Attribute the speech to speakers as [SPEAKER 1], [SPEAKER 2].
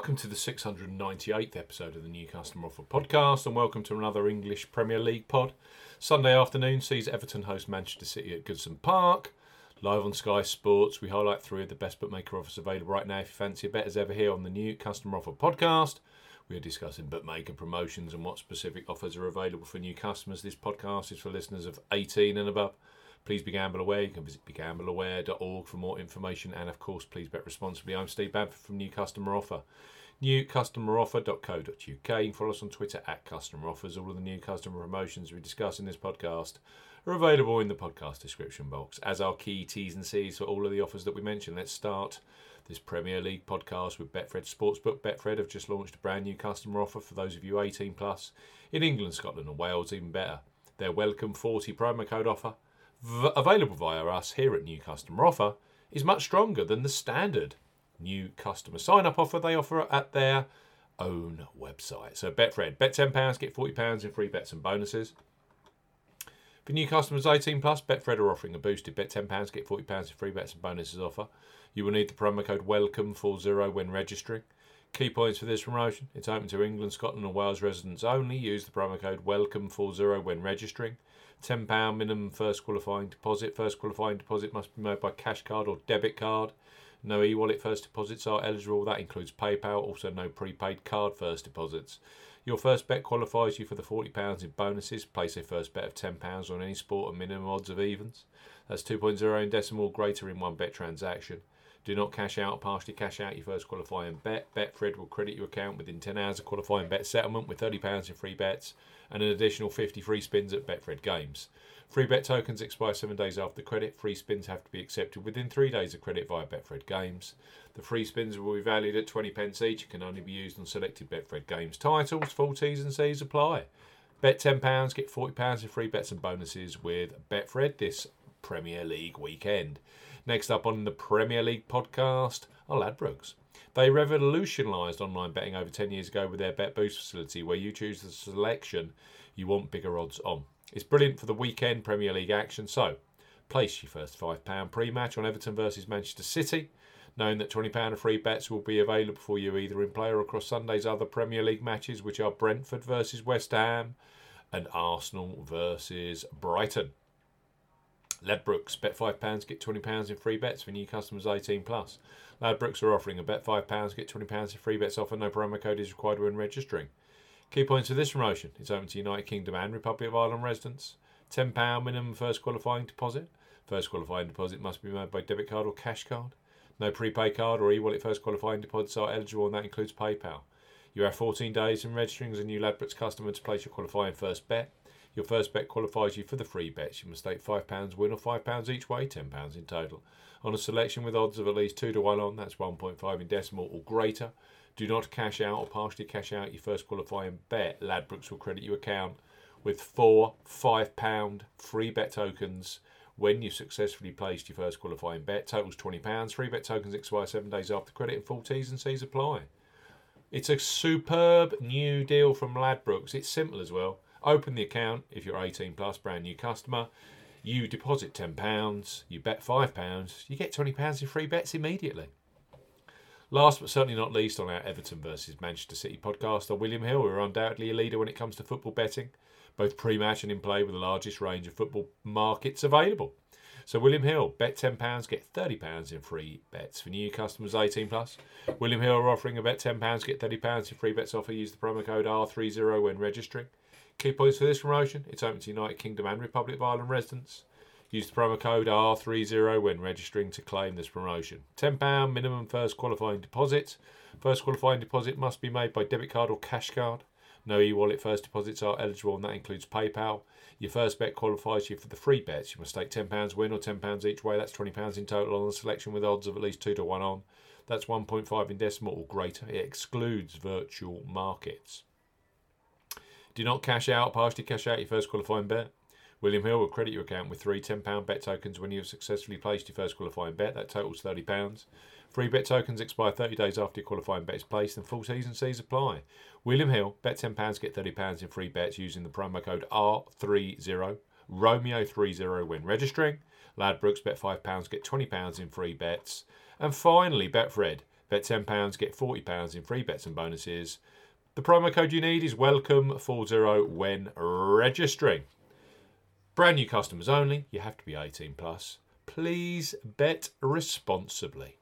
[SPEAKER 1] Welcome to the 698th episode of the New Customer Offer podcast, and welcome to another English Premier League pod. Sunday afternoon sees Everton host Manchester City at Goodison Park. Live on Sky Sports, we highlight three of the best bookmaker offers available right now. If you fancy a bet as ever here on the New Customer Offer podcast, we are discussing bookmaker promotions and what specific offers are available for new customers. This podcast is for listeners of 18 and above. Please be gamble aware. You can visit begambleaware.org for more information. And of course, please bet responsibly. I'm Steve Bamford from New Customer Offer. Newcustomeroffer.co.uk. You can follow us on Twitter at Customer Offers. All of the new customer promotions we discuss in this podcast are available in the podcast description box, as are key T's and C's for all of the offers that we mentioned. Let's start this Premier League podcast with Betfred Sportsbook. Betfred have just launched a brand new customer offer for those of you 18 plus in England, Scotland, and Wales, even better. Their Welcome 40 promo code offer v- available via us here at New Customer Offer is much stronger than the standard new customer sign up offer they offer at their own website. So Betfred, bet £10, get £40 in free bets and bonuses. For new customers 18 plus, Betfred are offering a boosted bet £10, get £40 in free bets and bonuses offer. You will need the promo code WELCOME40 when registering. Key points for this promotion it's open to England, Scotland, and Wales residents only. Use the promo code WELCOME40 when registering. £10 minimum first qualifying deposit. First qualifying deposit must be made by cash card or debit card. No e wallet first deposits are eligible. That includes PayPal. Also, no prepaid card first deposits. Your first bet qualifies you for the £40 in bonuses. Place a first bet of £10 on any sport and minimum odds of evens. That's 2.0 in decimal greater in one bet transaction. Do not cash out partially cash out your first qualifying bet. Betfred will credit your account within 10 hours of qualifying bet settlement with £30 in free bets and an additional 50 free spins at Betfred Games. Free bet tokens expire seven days after credit. Free spins have to be accepted within three days of credit via Betfred Games. The free spins will be valued at 20 pence each and can only be used on selected Betfred Games titles. Full T's and C's apply. Bet £10, get £40 in free bets and bonuses with Betfred this Premier League weekend. Next up on the Premier League podcast are Ladbrokes. They revolutionised online betting over 10 years ago with their Bet Boost facility, where you choose the selection you want bigger odds on. It's brilliant for the weekend Premier League action, so place your first £5 pre match on Everton versus Manchester City, knowing that £20 of free bets will be available for you either in play or across Sunday's other Premier League matches, which are Brentford versus West Ham and Arsenal versus Brighton. Ladbrokes, bet £5, get £20 in free bets for new customers 18 plus. Ladbrokes are offering a bet £5, get £20 in free bets offer. No promo code is required when registering. Key points of this promotion it's open to United Kingdom and Republic of Ireland residents. £10 minimum first qualifying deposit. First qualifying deposit must be made by debit card or cash card. No prepaid card or e wallet first qualifying deposits are eligible, and that includes PayPal. You have 14 days in registering as a new Ladbrokes customer to place your qualifying first bet. Your first bet qualifies you for the free bets. You must stake £5 win or £5 each way, £10 in total. On a selection with odds of at least 2 to 1 on, that's 1.5 in decimal or greater. Do not cash out or partially cash out your first qualifying bet. Ladbrokes will credit your account with four £5 free bet tokens when you successfully placed your first qualifying bet. Totals £20. Free bet tokens expire seven days after credit and full T's and C's apply. It's a superb new deal from Ladbrokes. It's simple as well. Open the account if you're 18 plus, brand new customer. You deposit £10, you bet £5, you get £20 in free bets immediately. Last but certainly not least, on our Everton versus Manchester City podcast are William Hill, who are undoubtedly a leader when it comes to football betting, both pre match and in play, with the largest range of football markets available. So, William Hill, bet £10, get £30 in free bets for new customers 18 plus. William Hill are offering a bet £10, get £30 in free bets offer. Use the promo code R30 when registering. Key points for this promotion it's open to United Kingdom and Republic of Ireland residents. Use the promo code R30 when registering to claim this promotion. £10 minimum first qualifying deposit. First qualifying deposit must be made by debit card or cash card. No e wallet first deposits are eligible, and that includes PayPal. Your first bet qualifies you for the free bets. You must stake £10 win or £10 each way. That's £20 in total on the selection with odds of at least 2 to 1 on. That's 1.5 in decimal or greater. It excludes virtual markets. Do not cash out, partially cash out your first qualifying bet. William Hill will credit your account with three £10 bet tokens when you have successfully placed your first qualifying bet. That totals £30. Free bet tokens expire 30 days after your qualifying bet is placed and full T's and apply. William Hill, bet £10, get £30 in free bets using the promo code R30, Romeo30 when registering. Ladbrokes, bet £5, get £20 in free bets. And finally, Betfred. Bet £10, get £40 in free bets and bonuses. The promo code you need is welcome40 when registering. Brand new customers only. You have to be 18 plus. Please bet responsibly.